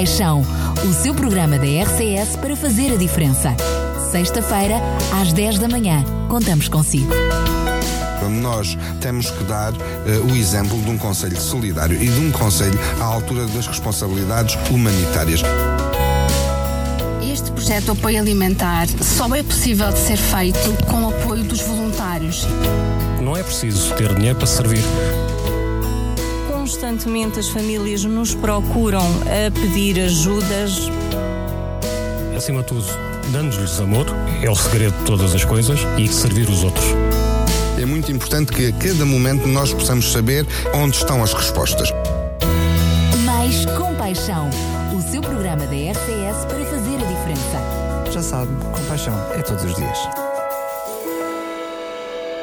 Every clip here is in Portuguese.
Paixão, o seu programa da RCS para fazer a diferença. Sexta-feira, às 10 da manhã. Contamos consigo. Nós temos que dar uh, o exemplo de um Conselho solidário e de um Conselho à altura das responsabilidades humanitárias. Este projeto de apoio alimentar só é possível de ser feito com o apoio dos voluntários. Não é preciso ter dinheiro para servir. Constantemente as famílias nos procuram a pedir ajudas. Acima de tudo, dando-lhes amor, é o segredo de todas as coisas e servir os outros. É muito importante que a cada momento nós possamos saber onde estão as respostas. Mais compaixão, o seu programa da RCS para fazer a diferença. Já sabe, compaixão é todos os dias.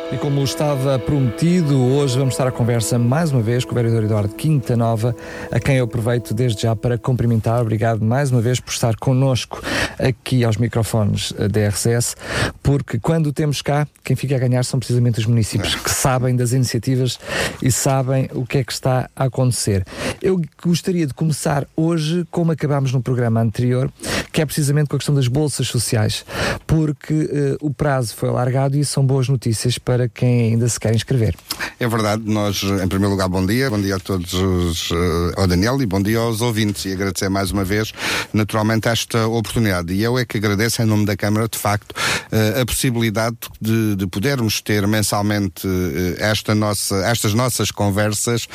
E como estava prometido, hoje vamos estar a conversa mais uma vez com o vereador Eduardo Quinta Nova, a quem eu aproveito desde já para cumprimentar. Obrigado mais uma vez por estar connosco aqui aos microfones da RCS, porque quando temos cá, quem fica a ganhar são precisamente os municípios que sabem das iniciativas e sabem o que é que está a acontecer. Eu gostaria de começar hoje, como acabámos no programa anterior, que é precisamente com a questão das bolsas sociais, porque uh, o prazo foi alargado e são boas notícias para quem ainda se quer inscrever. É verdade, nós, em primeiro lugar, bom dia, bom dia a todos os, uh, ao Daniel e bom dia aos ouvintes e agradecer mais uma vez, naturalmente, esta oportunidade. E eu é que agradeço, em nome da Câmara, de facto, uh, a possibilidade de, de, podermos ter mensalmente esta nossa, estas nossas conversas,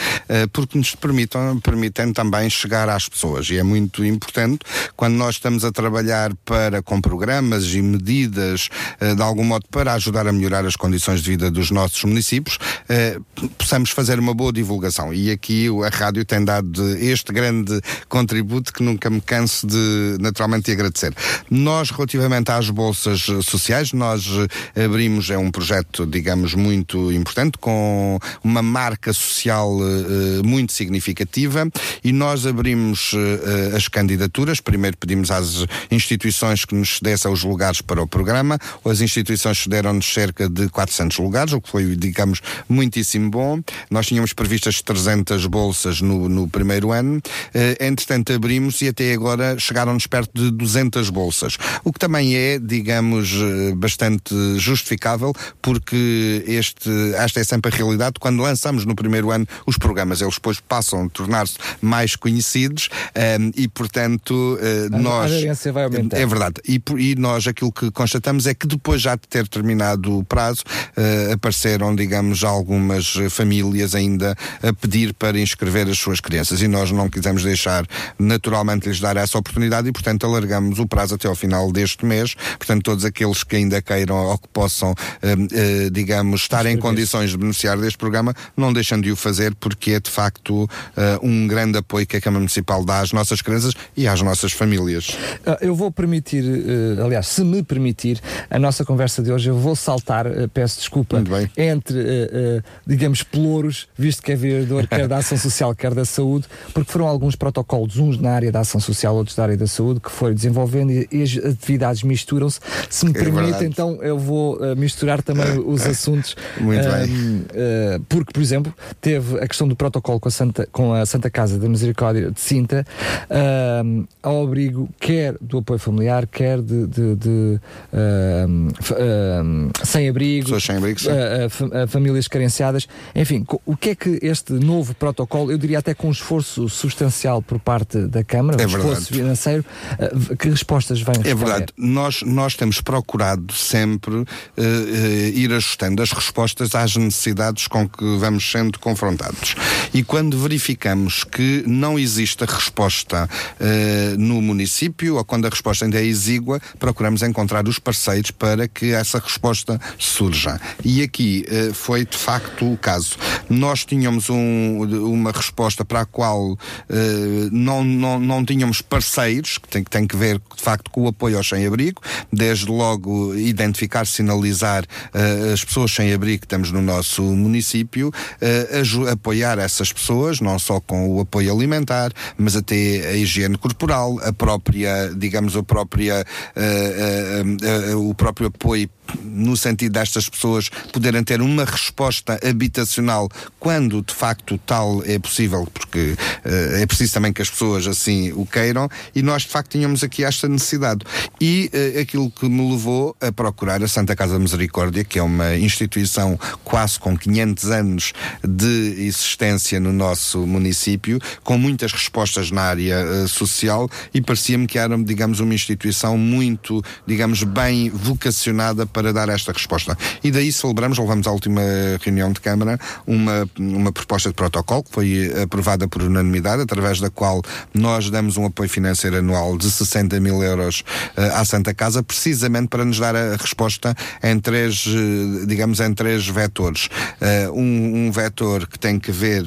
porque nos permitam, permitem também chegar às pessoas. E é muito importante, quando nós estamos a trabalhar para, com programas e medidas, de algum modo, para ajudar a melhorar as condições de vida dos nossos municípios, eh, possamos fazer uma boa divulgação. E aqui a rádio tem dado este grande contributo que nunca me canso de naturalmente de agradecer. Nós, relativamente às bolsas sociais, nós eh, abrimos, é um projeto, digamos, muito importante, com uma marca social eh, muito significativa e nós abrimos eh, as candidaturas. Primeiro pedimos às instituições que nos cedessem os lugares para o programa, as instituições cederam-nos cerca de 400 lugares, o que foi, digamos, muitíssimo bom. Nós tínhamos previstas 300 bolsas no, no primeiro ano, uh, entretanto abrimos e até agora chegaram-nos perto de 200 bolsas, o que também é, digamos, eh, bastante justificável, porque este, esta é sempre a realidade. Quando lançamos no primeiro ano os programas, eles depois passam a tornar-se mais conhecidos um, ehm, e, portanto, uh, nós. Vai aumentar. É verdade. E, e, nós aquilo que constatamos é que depois já de ter terminado o prazo, uh, apareceram, digamos, algumas famílias ainda a pedir para inscrever as suas crianças e nós não quisemos deixar naturalmente lhes dar essa oportunidade e, portanto, alargamos o prazo até ao final deste mês. Portanto, todos aqueles que ainda queiram ou que possam, uh, uh, digamos, estar em condições de beneficiar deste programa, não deixam de o fazer porque é de facto um grande apoio que a Câmara Municipal dá às nossas crianças e às nossas famílias. Eu vou permitir, aliás, se me permitir, a nossa conversa de hoje, eu vou saltar, peço desculpa, entre, uh, digamos, pelouros, visto que é vereador quer da ação social, quer da saúde, porque foram alguns protocolos, uns na área da ação social, outros da área da saúde, que foram desenvolvendo e, as atividades misturam-se. Se me é permite, então eu vou misturar também os assuntos. Muito bem. porque, por exemplo, teve a questão do protocolo com a Santa, com a Santa Casa da Misericórdia de Sinta, ao abrigo quer do apoio familiar, quer de, de, de sem abrigo. Pessoas sem abrigo, sim a, a, famílias carenciadas. Enfim, o que é que este novo protocolo, eu diria até com um esforço substancial por parte da Câmara, é um verdade. esforço financeiro, uh, que respostas vêm É verdade. Nós, nós temos procurado sempre uh, uh, ir ajustando as respostas às necessidades com que vamos sendo confrontados. E quando verificamos que não existe a resposta no município, ou quando a resposta ainda é exígua, procuramos encontrar os parceiros para que essa resposta surja. E aqui uh, foi de facto o caso. Nós tínhamos um, uma resposta para a qual uh, não, não, não tínhamos parceiros, que tem, que tem que ver de facto com o apoio aos sem-abrigo, desde logo identificar, sinalizar uh, as pessoas sem-abrigo que temos no nosso município, apoiar essas pessoas, não só com o apoio alimentar, mas até a higiene corporal, a própria, digamos, a própria, o próprio apoio no sentido destas pessoas poderem ter uma resposta habitacional quando de facto tal é possível, porque é preciso também que as pessoas assim o queiram, e nós de facto tínhamos aqui esta necessidade. E aquilo que me levou a procurar a Santa Casa Misericórdia, que é uma instituição quase com 500 anos de existência no nosso município, com muitas respostas na área social, e parecia-me que era, digamos, uma instituição muito, digamos, bem vocacionada para dar esta resposta. E daí celebramos, levamos à última reunião de Câmara, uma, uma proposta de protocolo que foi aprovada por unanimidade, através da qual nós damos um apoio financeiro anual de 60 mil euros uh, à Santa Casa, precisamente para nos dar a resposta em três, uh, digamos, em três vetores. Uh, um, um, vetor que tem que ver,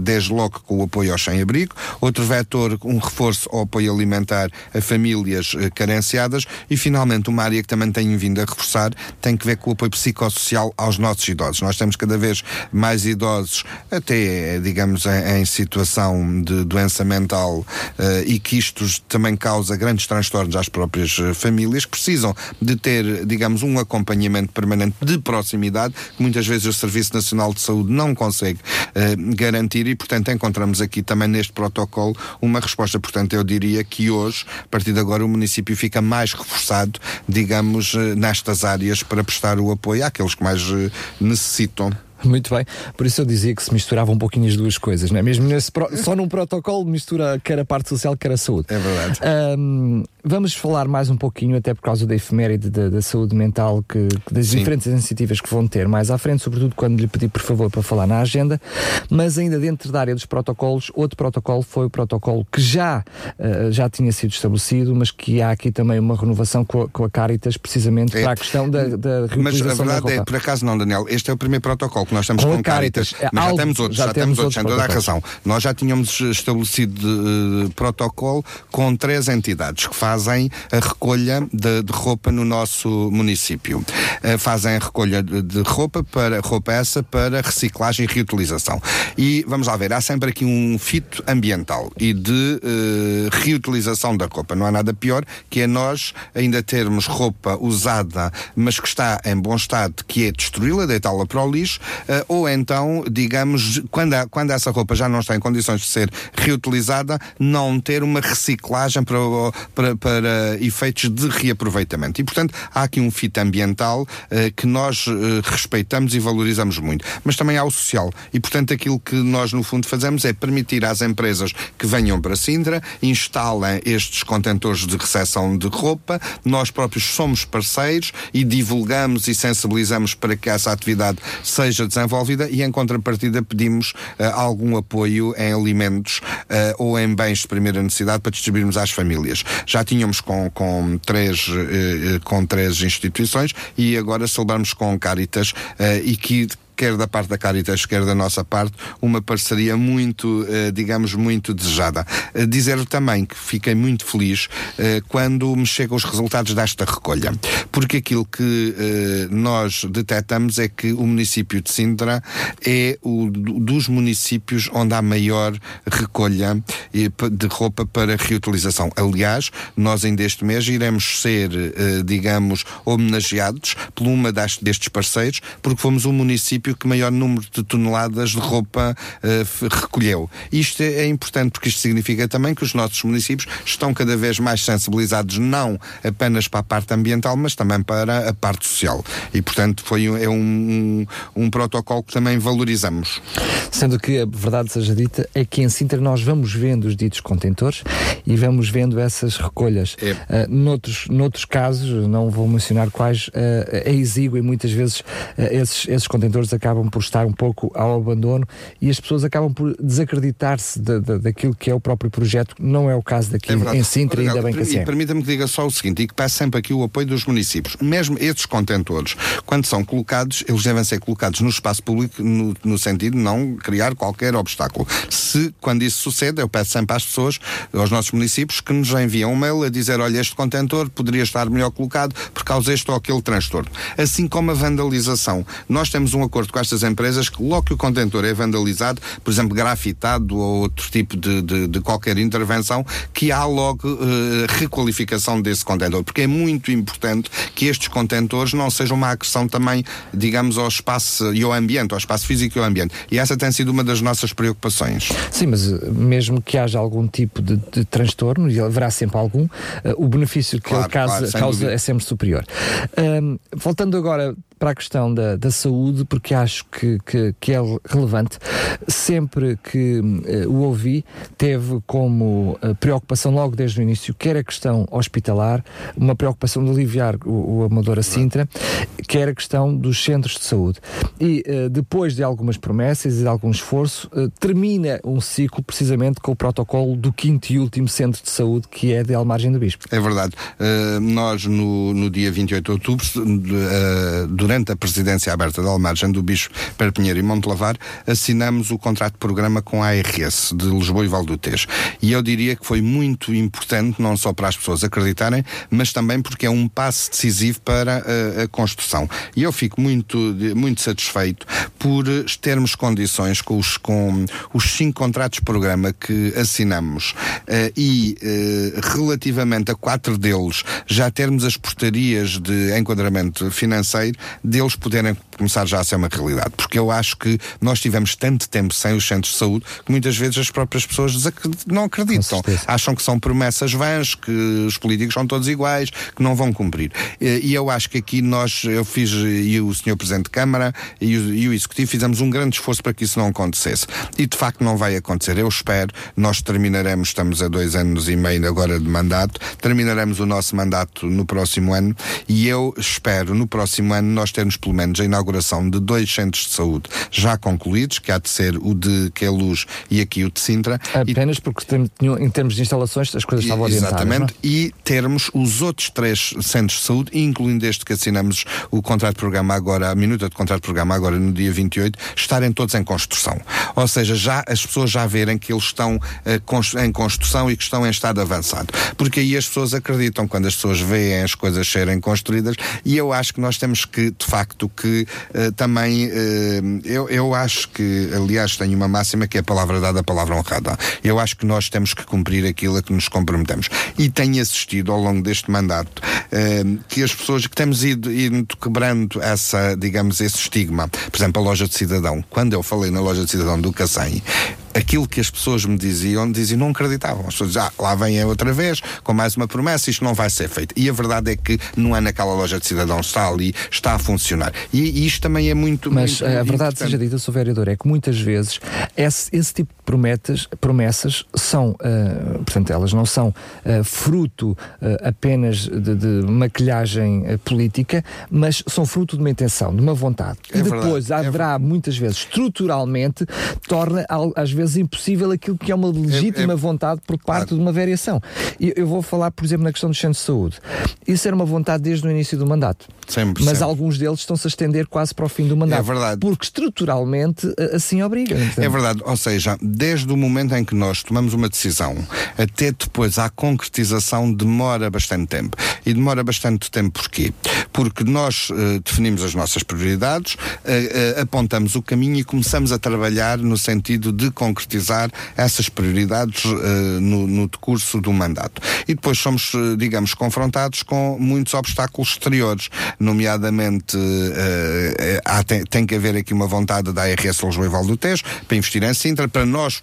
desde logo, com o apoio ao sem-abrigo, outro vetor, um reforço ao apoio alimentar a famílias carenciadas e, finalmente, uma área que também tem vindo a reforçar, tem que ver com o apoio psicossocial aos nossos idosos. Nós temos cada vez mais idosos, até, digamos, em, em situação de doença mental uh, e que isto também causa grandes transtornos às próprias famílias, que precisam de ter, digamos, um acompanhamento permanente de proximidade, que muitas vezes o Serviço Nacional de Saúde não consegue uh, garantir e, portanto, encontramos aqui também neste protocolo uma resposta. Portanto, eu diria que hoje, a partir de agora, o município fica mais reforçado, digamos, nestas áreas para prestar o apoio àqueles que mais necessitam. Muito bem, por isso eu dizia que se misturava um pouquinho as duas coisas, não é? Mesmo nesse só num protocolo mistura quer a parte social, quer a saúde. É verdade. Um, vamos falar mais um pouquinho, até por causa da efeméride da, da saúde mental, que, que das Sim. diferentes iniciativas que vão ter mais à frente, sobretudo quando lhe pedi por favor para falar na agenda, mas ainda dentro da área dos protocolos, outro protocolo foi o protocolo que já, uh, já tinha sido estabelecido, mas que há aqui também uma renovação com a, com a Caritas, precisamente é. para a questão da, da reutilização Mas a verdade é, por acaso não, Daniel, este é o primeiro protocolo nós estamos com, com Caritas, Caritas, mas já temos outros, já, já temos outros, outros a razão. Nós já tínhamos estabelecido uh, protocolo com três entidades que fazem a recolha de, de roupa no nosso município. Uh, fazem a recolha de, de, roupa para roupa essa para reciclagem e reutilização. E vamos lá ver, há sempre aqui um fito ambiental e de uh, reutilização da roupa. Não há nada pior que é nós ainda termos roupa usada, mas que está em bom estado, que é destruí-la, deitá-la para o lixo, ou então, digamos, quando, a, quando essa roupa já não está em condições de ser reutilizada, não ter uma reciclagem para, para, para efeitos de reaproveitamento. E, portanto, há aqui um fito ambiental uh, que nós uh, respeitamos e valorizamos muito. Mas também há o social. E, portanto, aquilo que nós, no fundo, fazemos é permitir às empresas que venham para Sindra, instalem estes contentores de recepção de roupa, nós próprios somos parceiros e divulgamos e sensibilizamos para que essa atividade seja desenvolvida e, em contrapartida, pedimos uh, algum apoio em alimentos uh, ou em bens de primeira necessidade para distribuirmos às famílias. Já tínhamos com, com, três, uh, com três instituições e agora celebramos com Caritas e que quer da parte da Caritas, quer da nossa parte, uma parceria muito, eh, digamos, muito desejada. Eh, dizer também que fiquei muito feliz eh, quando me chegam os resultados desta recolha, porque aquilo que nós detectamos é que o município de Sintra é o dos municípios onde há maior recolha de roupa para reutilização. Aliás, nós ainda este mês iremos ser, digamos, homenageados por uma destes parceiros, porque fomos um município município que maior número de toneladas de roupa uh, recolheu. Isto é, é, importante porque isto significa também que os nossos municípios estão cada vez mais sensibilizados não apenas para a parte ambiental, mas também para a parte social. E, portanto, foi é um, um, um protocolo que também valorizamos. Sendo que a verdade seja dita, é que em Sintra nós vamos vendo os ditos contentores e vamos vendo essas recolhas. É. Uh, noutros, noutros casos, não vou mencionar quais, uh, é exíguo e muitas vezes uh, esses, esses contentores acabam por estar um pouco ao abandono e as pessoas acabam por desacreditar-se da, da, daquilo que é o próprio projeto. Não é o caso daqui é em Sintra, ainda bem que assim. É. Permita-me que diga só o seguinte, e que peço sempre aqui o apoio dos municípios. Mesmo estes contentores, quando são colocados, eles devem ser colocados no espaço público no, no sentido de não criar qualquer obstáculo. Se, quando isso sucede, eu peço sempre às pessoas, aos nossos municípios, que nos enviam um mail a dizer, olha, este contentor poderia estar melhor colocado por causa deste ou aquele transtorno. Assim como a vandalização. Nós temos um acordo acordo com estas empresas que logo que o contentor é vandalizado, por exemplo, grafitado ou outro tipo de, de, de qualquer intervenção, que há logo uh, requalificação desse contentor, porque é muito importante que estes contentores não sejam uma agressão também, digamos, ao espaço e ao ambiente, ao espaço físico e ao ambiente. E essa tem sido uma das nossas preocupações. Sim, mas uh, mesmo que haja algum tipo de, de transtorno, e haverá sempre algum, uh, o benefício que Claro, ele causa, claro, causa é sempre superior. Um, voltando agora para a questão da, da saúde, porque acho que, que, que é relevante, sempre que eh, o ouvi, teve como eh, preocupação logo desde o início, quer a questão hospitalar, uma preocupação de aliviar o, o Amadora Sintra, quer a questão dos centros de saúde. E eh, depois de algumas promessas e de algum esforço, termina um ciclo precisamente com o protocolo do quinto e último centro de saúde, que é de Almargem do Bispo. É verdade. Uh, nós, no, no dia 28 de outubro, uh, durante a presidência aberta da Almargem do Bispo, Perpinheiro e Montelavar, assinamos o contrato de programa com a ARS de Lisboa e Valdutez. E eu diria que foi muito importante, não só para as pessoas acreditarem, mas também porque é um passo decisivo para uh, a construção. E eu fico muito, muito satisfeito por eh, termos condições com os, com os cinco contratos de programa que assinamos eh, e eh, relativamente a quatro deles já termos as portarias de enquadramento financeiro, deles poderem começar já a ser uma realidade. Porque eu acho que nós tivemos tanto tempo sem os centros de saúde que muitas vezes as próprias pessoas não acreditam. Acham que são promessas vãs, que os políticos são todos iguais, que não vão cumprir. E e eu acho que aqui nós, eu fiz, e o Sr. Presidente de Câmara e o, e o Executivo fizemos um grande esforço para que isso não acontecesse. E de facto não vai acontecer. Eu espero, nós terminaremos, estamos a dois anos e meio agora de mandato, terminaremos o nosso mandato no próximo ano e eu espero no próximo ano nós termos pelo menos a inauguração de dois centros de saúde já concluídos, que há de ser o de Queluz e aqui o de Sintra. E Apenas porque tem- tinham- em termos de instalações as coisas estavam orientadas. Exatamente, é? e termos os outros três centros de saúde, incluindo este que assinamos o contrato de programa agora, a minuta de contrato de programa agora no dia 28, estarem todos em construção. Ou seja, já as pessoas já verem que eles estão eh, em construção e que estão em estado avançado. Porque aí as pessoas acreditam quando as pessoas veem as coisas serem construídas e eu acho que nós temos que, de facto, que eh, também eh, eu, eu acho que, aliás, tenho uma máxima que é a palavra dada, a palavra honrada. Eu acho que nós temos que cumprir aquilo a que nos comprometemos. E tenho assistido ao longo deste mandato eh, que as pessoas que temos ido, ido quebrando essa, digamos, esse estigma. Por exemplo, a loja de cidadão. Quando eu falei na loja de cidadão do Cacém, aquilo que as pessoas me diziam, diziam, não acreditavam. As pessoas diziam, ah, lá vem outra vez, com mais uma promessa, isto não vai ser feito. E a verdade é que não é naquela loja de cidadão, está ali, está a funcionar. E, e isto também é muito. Mas muito a verdade importante. seja dita, Sr. Vereador, é que muitas vezes esse, esse tipo de prometas, promessas são, ah, portanto, elas não são ah, fruto ah, apenas de, de maquilhagem política, mas são fruto de uma intenção, de uma vontade. É e verdade, depois é haverá, muitas vezes, estruturalmente, torna às vezes impossível aquilo que é uma legítima é- vontade por parte Claro. de uma variação. E eu vou falar, por exemplo, na questão dos centros de saúde. Isso era uma vontade desde o início do mandato. Sempre, Mas sempre. alguns deles estão-se a estender quase para o fim do mandato. É verdade. Porque estruturalmente assim obriga. É verdade, ou seja, desde o momento em que nós tomamos uma decisão até depois à concretização demora bastante tempo. E demora bastante tempo porquê? Porque nós eh, definimos as nossas prioridades, eh, eh, apontamos o caminho e começamos a trabalhar no sentido de concretizar essas prioridades eh, no, no decurso do mandato. E depois somos, eh, digamos, confrontados com muitos obstáculos exteriores, nomeadamente eh, há, tem, tem que haver aqui uma vontade da ARS Lisboa e Val do Tejo para investir em Sintra. Para nós,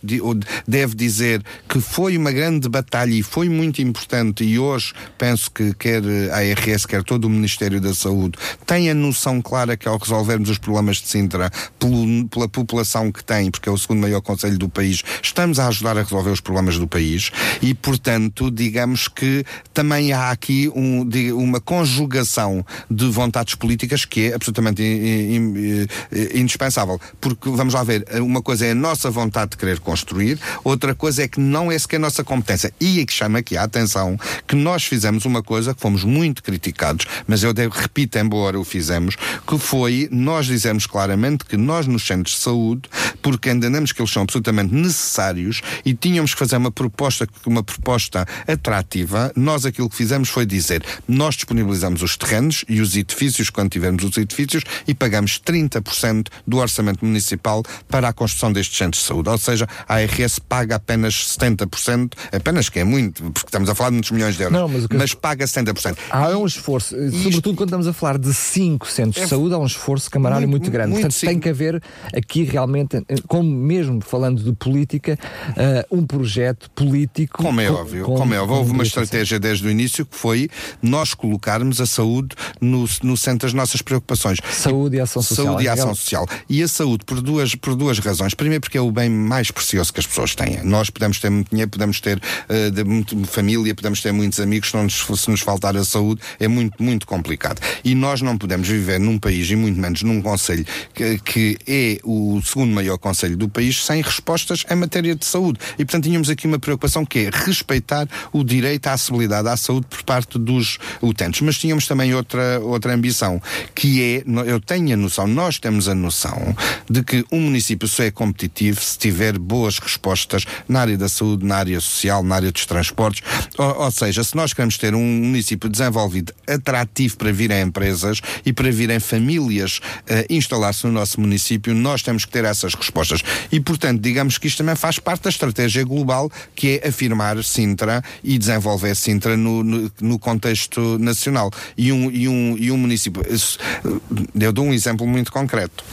deve dizer que foi uma grande batalha e foi muito importante. E hoje penso que quer a ARS, quer todo o Ministério da Saúde, tem a noção clara que ao resolvermos os problemas de Sintra, pelo- pela população que tem, porque é o segundo maior conselho do país, estamos a ajudar a resolver os problemas do país e, portanto, digamos que também há aqui um, di- uma conjugação de vontades políticas que é absolutamente in- in- in- indispensável. Porque, vamos lá ver, uma coisa é a nossa vontade de querer construir, outra coisa é que não é sequer a nossa competência. E é que chama aqui a atenção que nós fizemos uma coisa que fomos muito criticados, mas eu devo, repito, embora o fizemos, que foi nós dizemos claramente que nós nos centros de saúde, porque entendemos que eles são absolutamente absolutamente necessários e tínhamos que fazer uma proposta, uma proposta atrativa. Nós aquilo que fizemos foi dizer: nós disponibilizamos os terrenos e os edifícios quando tivermos os edifícios e pagamos 30% do orçamento municipal para a construção destes centros de saúde. Ou seja, a ARS paga apenas 70%, apenas que é muito, porque estamos a falar de muitos milhões de euros, Não, mas mas paga 70%. Há um esforço, sobretudo quando estamos a falar de cinco centros É de saúde, há um esforço camarário muito, muito- grande. muito Portanto, tem sim. que haver aqui realmente, eh, como mesmo falando de política, eh, um projeto político. Como é com- óbvio, com- como é óbvio, houve uma estratégia desde o início que foi nós colocarmos a saúde no, no centro das nossas preocupações. Saúde e ação social. Saúde e É ação legal. social. E a saúde por duas, por duas razões. Primeiro, porque é o bem mais precioso que as pessoas têm. Nós podemos ter muito dinheiro, podemos ter eh, de, muito família, podemos ter muitos amigos, se, não nos, se nos faltar a saúde, é muito, muito complicado. E nós não podemos viver num país, e muito menos num Conselho, que, que é o segundo maior Conselho do país, sem respostas em matéria de saúde. E, portanto, tínhamos aqui uma preocupação que é respeitar o direito à acessibilidade à saúde por parte dos utentes. Mas tínhamos também outra, outra ambição, que é, eu tenho a noção, nós temos a noção de que um município só é competitivo se tiver boas respostas na área da saúde, na área social, na área dos transportes. Ou, ou seja, se nós queremos ter um município desenvolvido, atrativo para virem empresas e para virem famílias eh, instalar-se no nosso município, nós temos que ter essas respostas. E, portanto, digamos que isto também faz parte da estratégia global, que é afirmar Sintra e desenvolver Sintra no, no, no contexto nacional. E um, e um, e um município. isso, eh, Eu dou um exemplo muito concreto.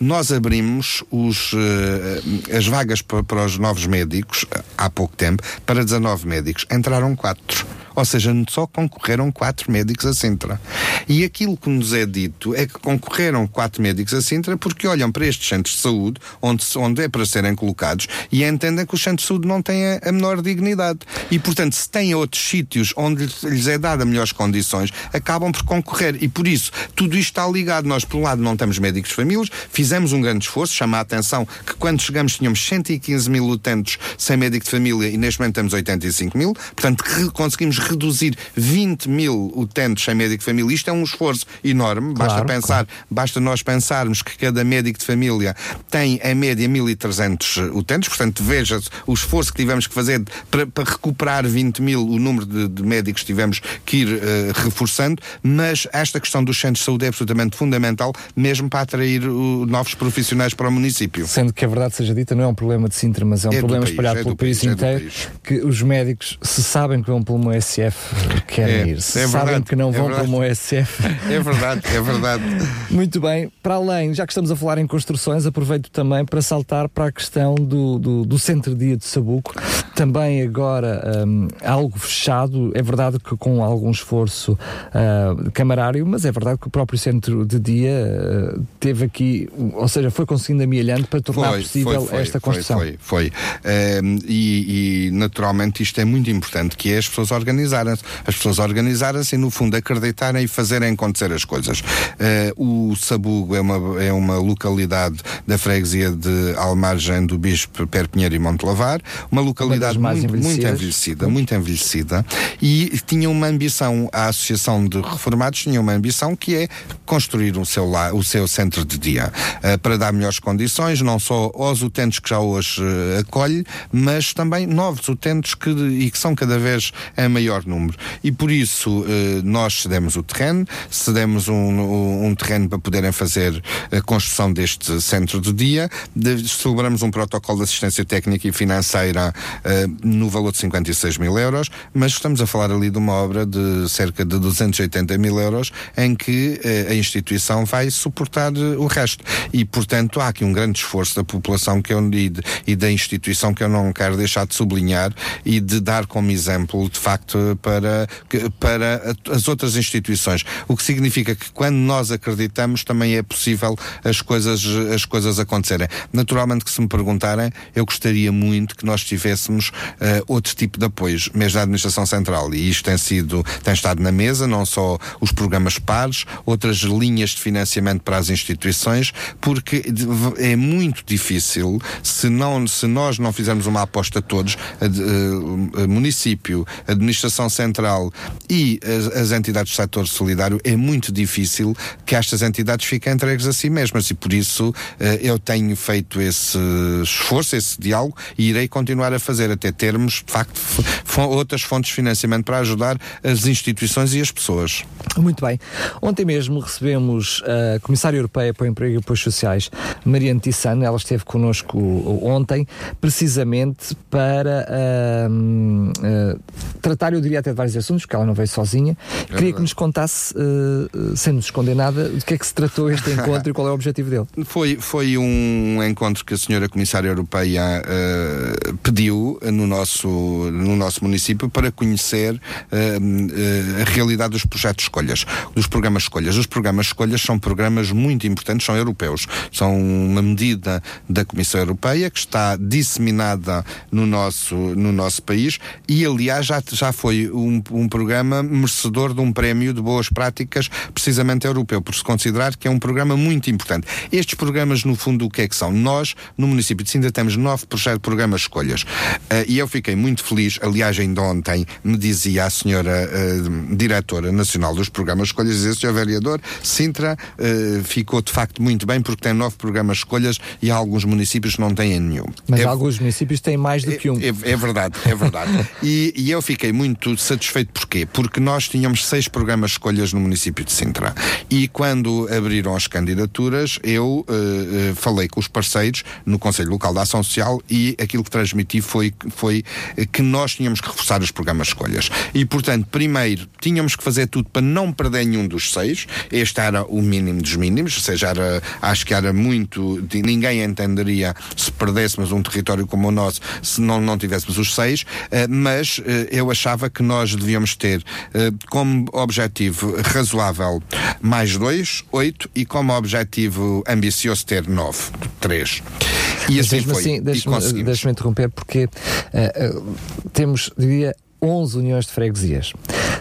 Nós abrimos os, eh, as vagas pa- para os novos médicos eh, há pouco tempo para 19 médicos. Entraram 4. Ou seja, só concorreram 4 médicos a Sintra. E aquilo que nos é dito é que concorreram 4 médicos a Sintra porque olham para estes centros de saúde, onde, onde é para serem colocados, e entendem que os centros de saúde não têm a, a menor dignidade. E, portanto, se têm outros sítios onde lhes- é dada melhores condições, acabam por concorrer. E por isso, tudo isto está ligado. Nós, por um lado, não temos médicos famílias, fizemos um grande esforço, chama a atenção que quando chegamos tínhamos 115 mil utentes sem médico de família e neste momento temos 85 mil, portanto conseguimos reduzir 20 mil utentes sem médico de família. Isto é um esforço enorme, basta Claro, pensar, basta nós pensarmos que cada médico de família tem em média 1300 utentes, portanto veja-se o esforço que tivemos que fazer para, para recuperar 20 mil, o número de, de médicos que tivemos que ir eh, reforçando, mas esta questão dos centros de saúde é absolutamente fundamental, mesmo para atrair o- novos profissionais para o município. Sendo que a verdade seja dita, não é um problema de Sintra, mas é um É problema país, espalhado é pelo país, país, é inteiro, país. que os médicos, se sabem que vão pelo meu SF, querem É, ir. É sabem verdade, que não é vão verdade. pelo meu SF. É verdade, é verdade. Muito bem, para além, já que estamos a falar em construções, aproveito também para saltar para a questão do, do, do centro-dia de Sabuco. Também agora hum, algo fechado, é verdade que com algum esforço ah, camarário, mas é verdade que o próprio centro de dia ah, teve aqui, ou seja, foi conseguindo amealhando para tornar possível esta construção. Foi, foi. Ehm, e, e, naturalmente isto é muito importante, que é as pessoas organizarem-se. As pessoas organizarem-se e no fundo acreditarem e fazerem acontecer as coisas. Eh, o Sabugo é uma, é uma localidade da freguesia de Almargem do Bispo, Perpinheiro e Montelavar, uma localidade mais muito, muito envelhecida, muito envelhecida e tinha uma ambição, a Associação de Reformados tinha uma ambição que é construir o seu, la- o seu centro de dia eh, para dar melhores condições, não só aos utentes que já hoje eh, acolhe, mas também novos utentes que, e que são cada vez em maior número. E por isso eh, nós cedemos o terreno, cedemos um, um, terreno para poderem fazer a construção deste centro de dia, celebramos um protocolo de assistência técnica e financeira eh, no valor de 56 mil euros, mas estamos a falar ali de uma obra de cerca de 280 mil euros em que eh, a instituição vai suportar o resto. E, portanto, há aqui um grande esforço da população que eu, e, de- e da instituição que eu não quero deixar de sublinhar e de dar como exemplo, de facto, para, para as outras instituições. O que significa que quando nós acreditamos também é possível as coisas, as coisas acontecerem. Naturalmente que se me perguntarem, eu gostaria muito que nós tivéssemos uh, outro tipo de apoios, mesmo da Administração Central. E isto tem sido, tem estado na mesa, não só os programas pares, outras linhas de financiamento para as instituições, porque é muito difícil se não se nós não fizermos uma aposta todos, a, a município, a administração central e as, as entidades do setor solidário, é muito difícil que estas entidades fiquem entregues a si mesmas e por isso eh, eu tenho feito esse esforço, esse diálogo e irei continuar a fazer até termos, de facto, outras fontes de financiamento para ajudar as instituições e as pessoas. Muito bem. Ontem mesmo recebemos a Comissária Europeia para o Emprego e Apoios Sociais, Mariana Tissano, ela esteve connosco ontem, precisamente para uh, uh, tratar, eu diria até de vários assuntos, porque ela não veio sozinha. É Queria que nos contasse, uh, sem nos esconder nada, de que é que se tratou este encontro e qual é o objetivo dele. Foi, foi um encontro que a senhora Comissária Europeia uh, pediu no nosso, no nosso município para conhecer uh, a realidade dos projetos escolhas, dos programas escolhas. Os programas escolhas são programas muito importantes, são europeus. São uma medida da Comissão Europeia que está disseminada no nosso, no nosso país e, aliás, já, já foi um, um programa merecedor de um prémio de boas práticas, precisamente europeu, por se considerar que é um programa muito importante. Estes programas, no fundo, o que é que são? Nós, no município de Sintra, temos nove programas escolhas. Uh, e eu fiquei muito feliz, aliás, ainda ontem me dizia a senhora uh, diretora nacional dos programas escolhas, dizia, senhor vereador, Sintra uh, ficou de facto muito bem porque tem nove programas escolhas e alguns municípios não têm nenhum. Mas é, alguns municípios têm mais do é, que um. É, é verdade, é verdade. e, e, eu fiquei muito satisfeito porquê? Porque nós tínhamos seis programas escolhas no município de Sintra. E quando abriram as candidaturas, eu uh, falei com os parceiros no Conselho Local da Ação Social e aquilo que transmiti foi, foi que nós tínhamos que reforçar os programas escolhas. E, portanto, primeiro, tínhamos que fazer tudo para não perder nenhum dos seis. Este era o mínimo dos mínimos, ou seja, era, acho que era muito. Ninguém entenderia se perdêssemos um território como o nosso se não, não tivéssemos os seis, uh, mas uh, eu achava que nós devíamos ter uh, como objetivo razoável mais dois, oito, e como objetivo ambicioso ter nove, três. E assim foi. Assim, Deixa-me deixa interromper, porque temos, diria, 11 uniões de freguesias.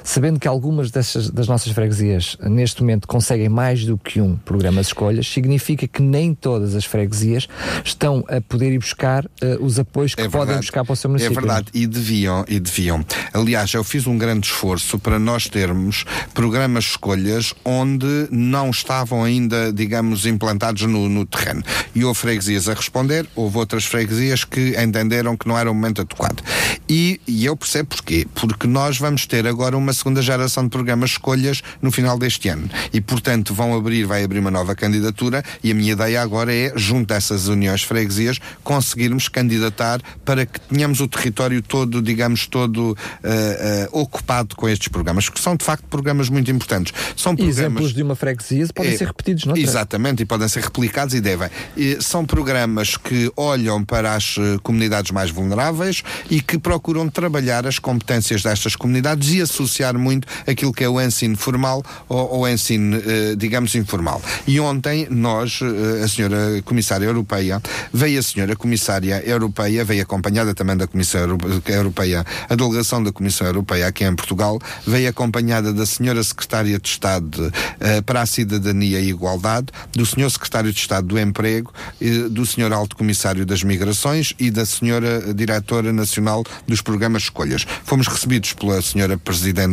Sabendo que algumas dessas, das nossas freguesias neste momento conseguem mais do que um programa de escolhas, significa que nem todas as freguesias estão a poder ir buscar uh, os apoios que é podem buscar para o seu município. É verdade, e deviam, e deviam. Aliás, eu fiz um grande esforço para nós termos programas de escolhas onde não estavam ainda, digamos, implantados no, no terreno. E houve freguesias a responder, houve outras freguesias que entenderam que não era o momento adequado. E, e eu percebo Porquê? Porque nós vamos ter agora uma segunda geração de programas escolhas no final deste ano. E, portanto, vão abrir, vai abrir uma nova candidatura e a minha ideia agora é, junto a essas uniões freguesias, conseguirmos candidatar para que tenhamos o território todo, digamos, todo uh, uh, ocupado com estes programas, que são, de facto, programas muito importantes. São programas... Exemplos de uma freguesia podem é, ser repetidos, não é? Exatamente, e podem ser replicados e devem. E são programas que olham para as uh, comunidades mais vulneráveis e que procuram trabalhar as competências destas comunidades e associar muito aquilo que é o ensino formal ou o ensino, eh, digamos, informal. E ontem nós, eh, a senhora Comissária Europeia, veio a senhora Comissária Europeia, veio acompanhada também da Comissão Europeia, a delegação da Comissão Europeia aqui em Portugal, veio acompanhada da senhora Secretária de Estado para a Cidadania e Igualdade, do senhor Secretário de Estado do Emprego, do senhor Alto Comissário das Migrações e da senhora Diretora Nacional dos Programas Escolhas. Fomos recebidos pela senhora Presidente,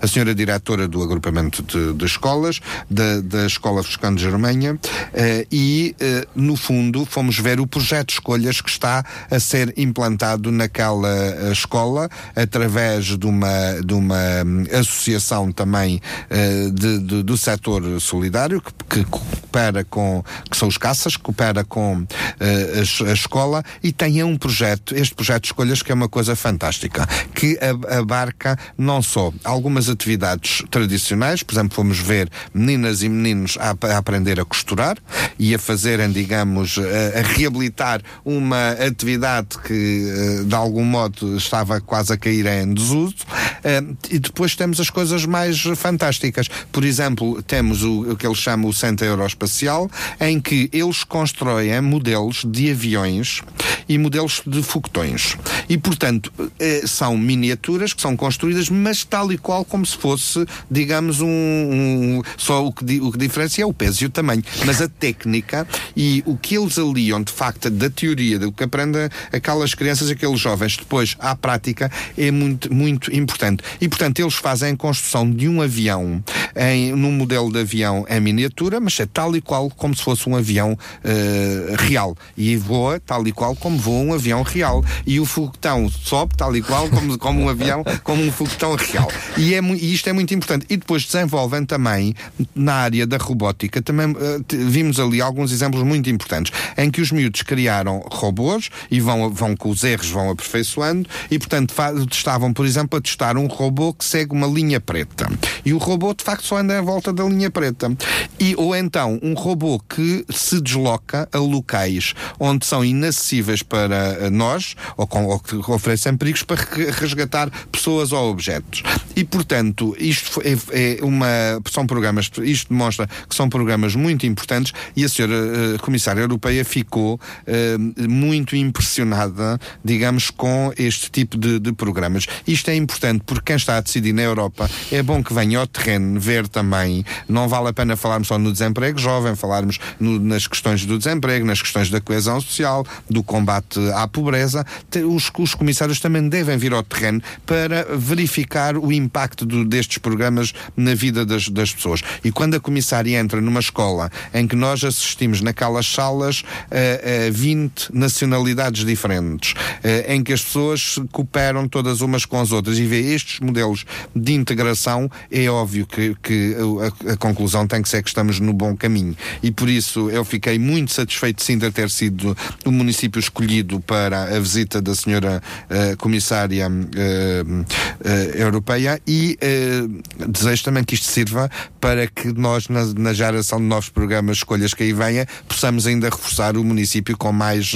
a senhora Diretora do Agrupamento de, de Escolas, da, da Escola Foscando Germanha, eh, e, eh, no fundo, fomos ver o projeto de escolhas que está a ser implantado naquela eh, escola, através de uma, de uma hum, associação também de, de, do setor solidário, que, que, coopera com, que são os caças, coopera com a, a escola e tem um projeto, este projeto de escolhas que é uma coisa fantástica, que abarca não só algumas atividades tradicionais, por exemplo, fomos ver meninas e meninos a, a aprender a costurar e a fazerem, digamos, a, a, reabilitar uma atividade que eh, de algum modo estava quase a cair em desuso, Uh, e depois temos as coisas mais fantásticas. Por exemplo, temos o, o que eles chamam o Centro Aeroespacial, em que eles constroem modelos de aviões e modelos de foguetões. E, portanto, eh, são miniaturas que são construídas, mas tal e qual como se fosse, digamos, um. um só o que, o que diferencia é o peso e o tamanho. Mas a técnica e o que eles aliam, de facto, da teoria, do que aprendem aquelas crianças, aqueles jovens, depois à prática, é muito, muito importante. E, portanto, eles fazem a construção de um avião em, num modelo de avião em miniatura, mas é tal e qual como se fosse um avião uh, real. E voa tal e qual como voa um avião real. E o foguetão sobe tal e qual como, como um avião, como um foguetão real. E, é, e isto é muito importante. E depois desenvolvem também, na área da robótica, também uh, vimos ali alguns exemplos muito importantes, em que os miúdos criaram robôs e vão, vão com os erros, vão aperfeiçoando, e portanto estavam, por exemplo, a testar um robô que segue uma linha preta. E o robô, de facto, só anda em volta da linha preta. E, ou então, um robô que se desloca a locais onde são inacessíveis para eh, nós, ou, com, ou que oferecem perigos para resgatar pessoas ou objetos. E, portanto, isto é, é uma. São programas, isto demonstra que são programas muito importantes e a senhora uh, Comissária Europeia ficou uh, muito impressionada, digamos, com este tipo de, de programas. Isto é importante porque quem está a decidir na Europa é bom que venha ao terreno ver também. Não vale a pena falarmos só no desemprego jovem, falarmos no, nas questões do desemprego, nas questões da coesão social, do combate à pobreza. Os, os comissários também devem vir ao terreno para verificar o impacto do, destes programas na vida das, das pessoas. E quando a comissária entra numa escola em que nós assistimos naquelas salas a, a 20 nacionalidades diferentes, a, em que as pessoas cooperam todas umas com as outras e vê estes modelos de integração, é óbvio que, que a, a conclusão tem que ser que estamos no bom caminho. E por isso eu fiquei muito satisfeito sim de ter sido o município escolhido para a visita da senhora uh, comissária uh, uh, europeia e desejo também que isto sirva para que nós, na, na, geração de novos programas, escolhas que aí venha, possamos ainda reforçar o município com mais,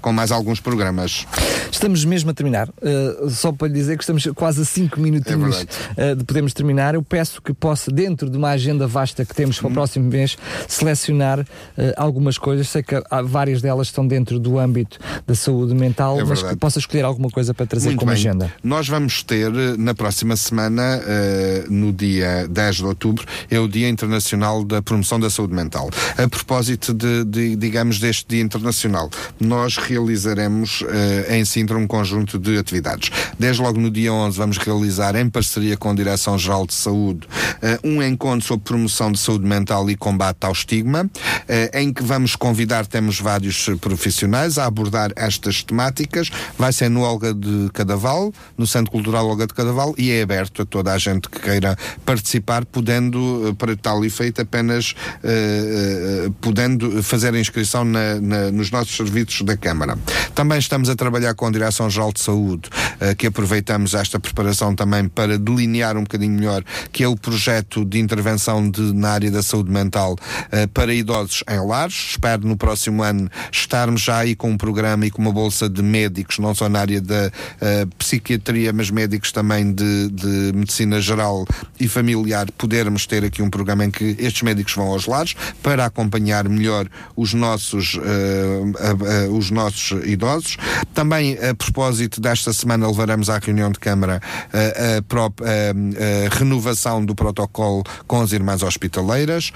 com mais alguns programas. Estamos mesmo a terminar. só para lhe dizer que estamos quase a 5 minutinhos é de podermos terminar. Eu peço que possa, dentro de uma agenda vasta que temos para o uhum. próximo mês, selecionar algumas coisas. Sei que há, várias delas estão dentro do âmbito da saúde mental, é mas que possa escolher alguma coisa para trazer Muito como bem. agenda. Nós vamos ter na próxima semana, uh, no dia 10 de outubro, é o Dia Internacional da Promoção da Saúde Mental. A propósito de, de digamos, deste Dia Internacional, nós realizaremos uh, em Sintra um conjunto de atividades. Desde logo no dia 11 vamos realizar, em parceria com a Direção-Geral de Saúde, uh, um encontro sobre promoção de saúde mental e combate ao estigma, em que vamos convidar, temos vários profissionais a abordar estas temáticas. Vai ser no Olga de Cadaval, no Centro Cultural Olga de Cadaval, e é aberto a toda a gente que queira participar, podendo, eh, para tal efeito, apenas uh, uh, podendo fazer a inscrição na, na, nos nossos serviços da Câmara. Também estamos a trabalhar com a Direção-Geral de Saúde, uh, que aproveitamos esta preparação também para delinear um bocadinho melhor, que é o projeto de intervenção de, na área da saúde mental para idosos em lares. Espero no próximo ano estarmos já aí com um programa e com uma bolsa de médicos, não só na área da psiquiatria, mas médicos também de, de, medicina geral e familiar, podermos ter aqui um programa em que estes médicos vão aos lares para acompanhar melhor os nossos, uh, uh, uh, os nossos idosos. Também, a propósito desta semana, levaremos à reunião de Câmara a, própria, a, renovação do protocolo com as irmãs hospitaleiras,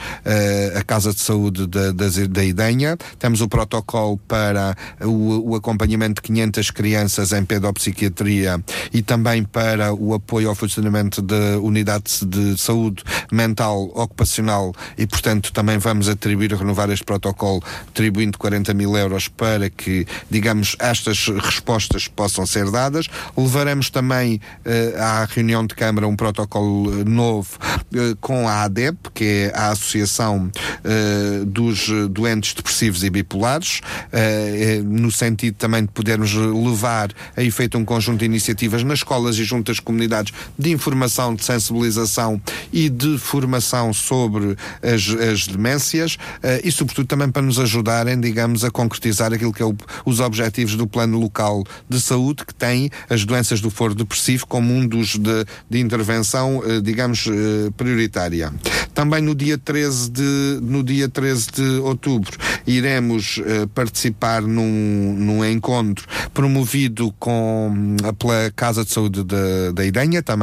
a Casa de Saúde da, da, da Idenha. Temos o protocolo para o, o acompanhamento de 500 crianças em pedopsiquiatria e também para o apoio ao funcionamento da unidade de saúde mental ocupacional e, portanto, também vamos atribuir, renovar este protocolo, atribuindo 40 mil euros para que, digamos, estas respostas possam ser dadas. Levaremos também uh, à reunião de Câmara um protocolo novo com a ADEP, que é a Associação dos Doentes Depressivos e Bipolares, no sentido também de podermos levar a efeito um conjunto de iniciativas nas escolas e junto às comunidades de informação, de sensibilização e de formação sobre as, as demências e, sobretudo, também para nos ajudarem, digamos, a concretizar aquilo que é o, os objetivos do Plano Local de Saúde, que tem as doenças do foro depressivo como um dos de, de intervenção, eh, digamos, eh, prioritária. Também no dia 13 de, no dia 13 de outubro iremos uh, participar num, num encontro promovido com, pela Casa de Saúde da, da Idenha, também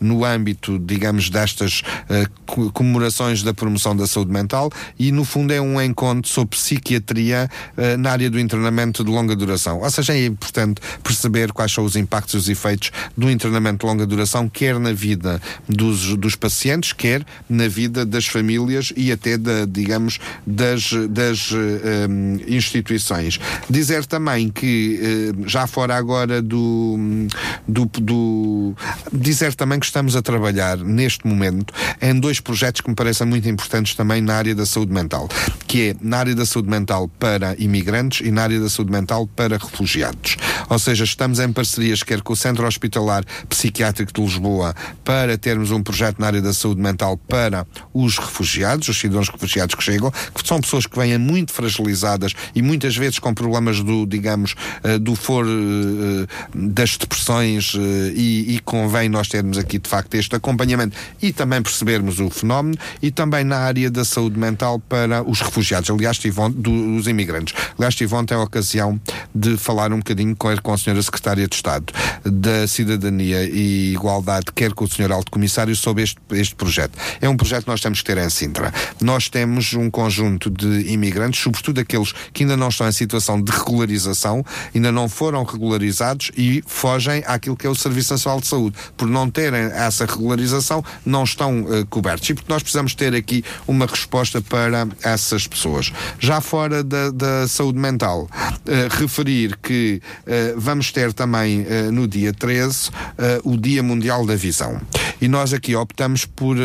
no âmbito, digamos, destas uh, comemorações da promoção da saúde mental e no fundo é um encontro sobre psiquiatria uh, na área do internamento de longa duração. Ou seja, é importante perceber quais são os impactos e os efeitos do internamento de longa duração, quer na vida dos, dos pacientes, quer na vida das famílias e até, da, digamos, das, das um, eh, instituições. Dizer também que, uh, já fora agora do, do, do. Dizer também que estamos a trabalhar neste momento em dois projetos que me parecem muito importantes também na área da saúde mental, que é na área da saúde mental para imigrantes e na área da saúde mental para refugiados. Ou seja, estamos em parcerias quer com o Centro Hospitalar Psiquiátrico de Lisboa para termos um projeto na área da saúde mental para os refugiados, os cidadãos refugiados que chegam, que são pessoas que vêm muito fragilizadas e muitas vezes com problemas do, digamos, uh, do for uh, das depressões e, e convém nós termos aqui de facto este acompanhamento e também percebermos o fenómeno e também na área da saúde mental para os refugiados, aliás, estive ontem, dos imigrantes. Aliás, estive ontem a ocasião de falar um bocadinho com, com a senhora Secretária de Estado da Cidadania e Igualdade, quer com o senhor Alto Comissário, sobre este, este projeto. É um projeto que nós temos que ter em Sintra. Nós temos um conjunto de imigrantes, sobretudo aqueles que ainda não estão em situação de regularização, ainda não foram regularizados e fogem àquilo que é o Serviço Nacional de Saúde. Por não terem essa regularização, não estão uh, cobertos. E porque nós precisamos ter aqui uma resposta para essas pessoas. Já fora da, da saúde mental, uh, referir que uh, vamos ter também no dia 13 o Dia Mundial da Visão. E nós aqui optamos por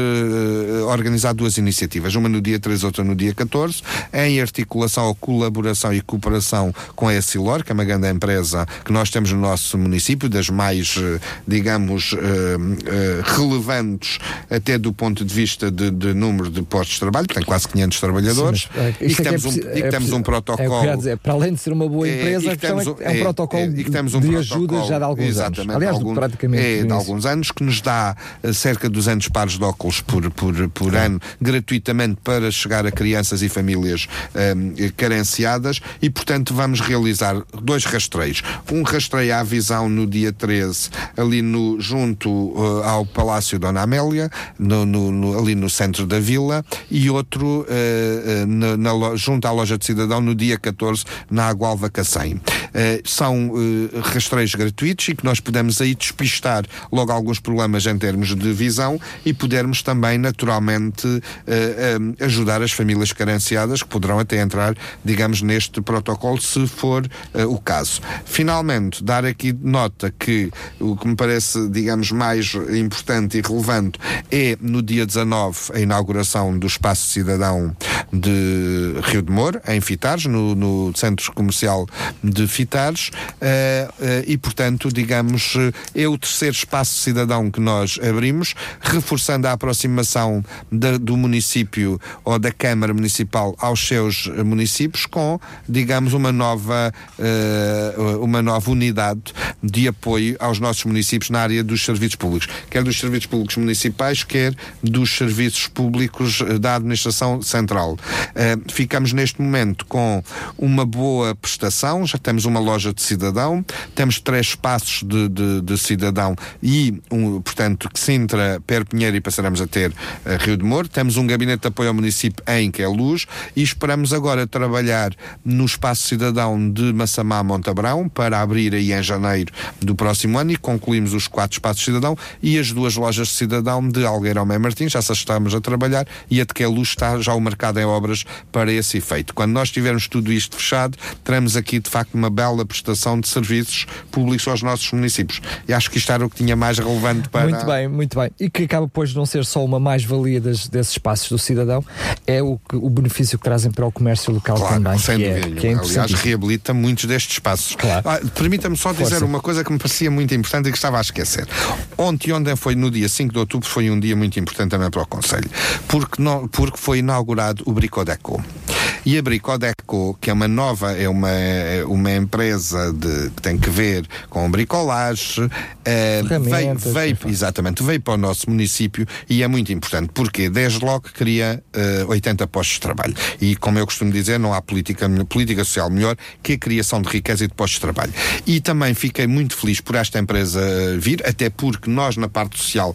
organizar duas iniciativas, uma no dia 13, outra no dia 14, em articulação, colaboração e cooperação com a Essilor, que é uma grande empresa que nós temos no nosso município, das mais, digamos, relevantes até do ponto de vista de, de número de postos de trabalho, que tem quase 500 trabalhadores, Sim, mas, e que, é temos, um, e que temos um protocolo. É dizer, para além de ser uma boa empresa, é, temos, é, é, um protocolo de, um ajuda já de alguns anos. Aliás, algum, praticamente. É, de alguns anos, que nos dá eh, cerca de 200 pares de óculos por, por, por ano, gratuitamente para chegar a crianças e famílias um, carenciadas e, portanto, vamos realizar dois rastreios. Um rastreio à visão no dia 13, ali no, junto uh, ao Palácio Dona Amélia, no, no, no, ali no centro da vila, e outro uh, na, na, junto à loja de cidadão no dia 14, na Agualva Cacém. Uh, são rastreios gratuitos e que nós podemos aí despistar logo alguns problemas em termos de visão e podermos também, naturalmente, uh, ajudar as famílias carenciadas que poderão até entrar, digamos, neste protocolo, se for o caso. Finalmente, dar aqui nota que o que me parece, digamos, mais importante e relevante é no dia 19 a inauguração do Espaço Cidadão de Rio de Moro, em Fitares, no, no Centro Comercial de Fitares, uh, uh, e portanto, digamos, é o terceiro espaço cidadão que nós abrimos, reforçando a aproximação do município ou da Câmara Municipal aos seus municípios com, digamos, uma nova, uh, uma nova unidade de apoio aos nossos municípios na área dos serviços públicos, quer dos serviços públicos municipais, quer dos serviços públicos da administração central. ficamos neste momento com uma boa prestação, já temos uma loja de cidadão, temos três espaços de, de, de cidadão e, um, portanto, Sintra, Perpinheiro e passaremos a ter uh, Rio de Moro. Temos um gabinete de apoio ao município em que é e esperamos agora trabalhar no espaço cidadão de Massamá Montabrão para abrir aí em janeiro do próximo ano e concluímos os quatro espaços cidadão e as duas lojas de cidadão de Algueirão e Martins, já se estamos a trabalhar e a de que é Luz está já o mercado fazerem obras para esse efeito. Quando nós tivermos tudo isto fechado, teremos aqui de facto uma bela prestação de serviços públicos aos nossos municípios. E acho que isto era o que tinha mais relevante para. Muito bem, muito bem. E que acaba depois de não ser só uma mais-valia desses espaços do cidadão, é o, que, o benefício que trazem para o comércio local claro, também. Sem que dúvida. É, que é Aliás, reabilita muitos destes espaços. Claro. Ah, Permita-me só dizer Força. uma coisa que me parecia muito importante e que estava a esquecer. Ontem, ontem foi no dia 5 de outubro, foi um dia muito importante também para o Conselho, porque, não, porque foi inaugurado o Bricodeco. E a Bricodeco, que é uma nova, é uma, é uma empresa de, que tem que ver com bricolagem, eh, veio, veio, exatamente, veio para o nosso município e é muito importante, porque desde logo cria eh, 80 postos de trabalho. E como eu costumo dizer, não há política, política social melhor que a criação de riqueza e de postos de trabalho. E também fiquei muito feliz por esta empresa eh, vir, até porque nós na parte social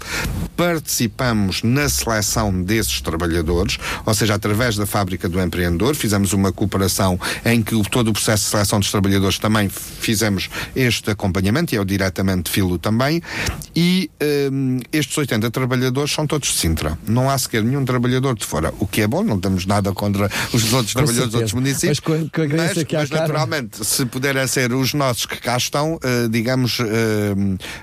participamos na seleção desses trabalhadores, ou seja, através da fábrica do empreendedor, fizemos uma cooperação em que o- todo o processo de seleção dos trabalhadores também fizemos este acompanhamento, e eu diretamente filo também, e hum, estes 80 trabalhadores são todos de Sintra. Não há sequer nenhum trabalhador de fora, o que é bom, não temos nada contra os outros Com trabalhadores dos outros certeza. municípios. Mas com- com a mas- que mas não? naturalmente, se puderem ser os nossos que cá estão, eh, digamos, eh,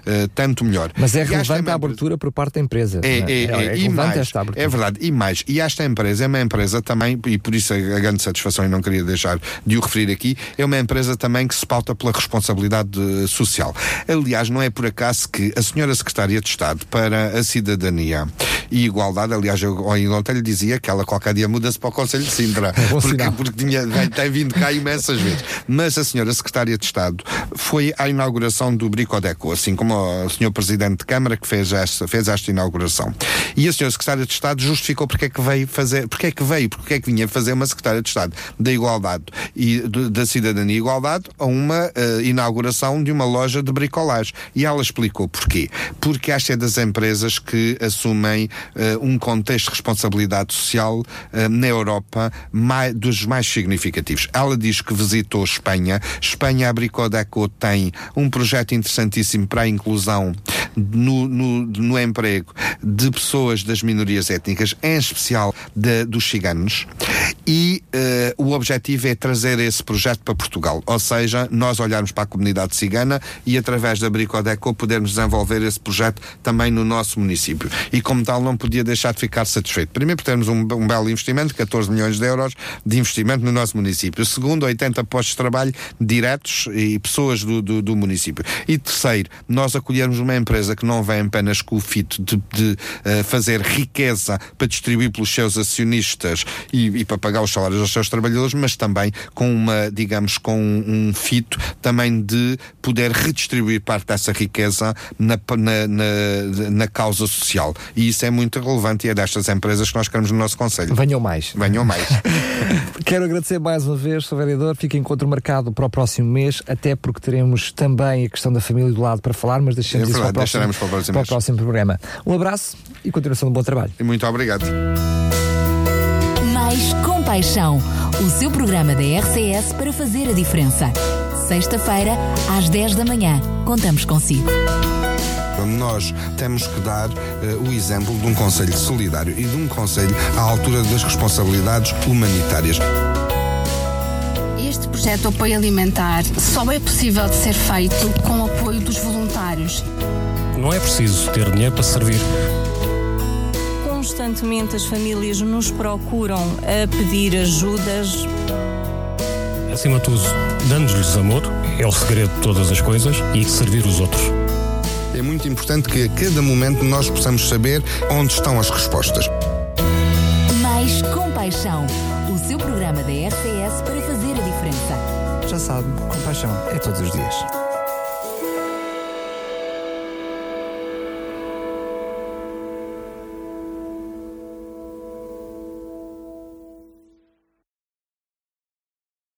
eh, tanto melhor. Mas é E relevante a abertura por parte da empresa. é, não é, é, e relevante mais, é verdade, e mais, e esta empresa é uma empresa também, e por isso a grande satisfação, e não queria deixar de o referir aqui, é uma empresa também que se pauta pela responsabilidade social. Aliás, não é por acaso que a senhora Secretária de Estado para a Cidadania e Igualdade, aliás, eu ontem lhe dizia que ela qualquer dia muda-se para o Conselho de Sintra, bom porque, porque tinha, tem vindo cá imensas vezes. Mas a senhora Secretária de Estado foi à inauguração do Bricodeco, assim como o senhor Presidente de Câmara que fez esta, fez esta inauguração. E a senhora Secretária de Estado justificou porque é que veio fazer, porque é que veio, porque é que vinha fazer uma Secretária de Estado da Igualdade e da Cidadania e Igualdade a uma eh, inauguração de uma loja de bricolagem. E ela explicou porquê. Porque esta é das empresas que assumem eh, um contexto de responsabilidade social eh, na Europa mai- dos mais significativos. Ela diz que visitou Espanha. Espanha, a Bricodeco tem um projeto interessantíssimo para a inclusão no, no, no emprego de pessoas das minorias étnicas, em especial de- dos ciganos, e eh, o objetivo é trazer esse projeto para Portugal. Ou seja, nós olharmos para a comunidade cigana e através da Bricodeco podermos desenvolver esse projeto também no nosso município. E como tal não podia deixar de ficar satisfeito. Primeiro por termos um, um belo investimento, 14 milhões de euros de investimento no nosso município. Segundo, 80 postos de trabalho diretos e pessoas do, do, do município. E terceiro, nós acolhermos uma empresa que não vem apenas com o fito de, de, eh, fazer riqueza para distribuir pelos seus acionistas e, e para pagar os salários aos seus trabalhadores, mas também com uma, digamos, com um, um fito também de poder redistribuir parte dessa riqueza na, na, na, na causa social. E isso é muito relevante e é destas empresas que nós queremos no nosso Conselho. Venham mais. Venham mais. Quero agradecer mais uma vez, Sr. Vereador. Fica encontro marcado para o próximo mês, até porque teremos também a questão da família do lado para falar, mas deixemos É isso para o, próximo, para o próximo para o próximo programa. Um abraço e continuação de bom trabalho. Muito obrigado. Compaixão, o seu programa da RCS para fazer a diferença. Sexta-feira, às 10 da manhã. Contamos consigo. Nós temos que dar eh, o exemplo de um Conselho solidário e de um Conselho à altura das responsabilidades humanitárias. Este projeto de apoio alimentar só é possível de ser feito com o apoio dos voluntários. Não é preciso ter dinheiro para servir. Constantemente as famílias nos procuram a pedir ajudas. Acima de tudo, dando-lhes amor, é o segredo de todas as coisas, e servir os outros. É muito importante que a cada momento nós possamos saber onde estão as respostas. Mais Compaixão, o seu programa da RCS para fazer a diferença. Já sabe, compaixão é todos os dias.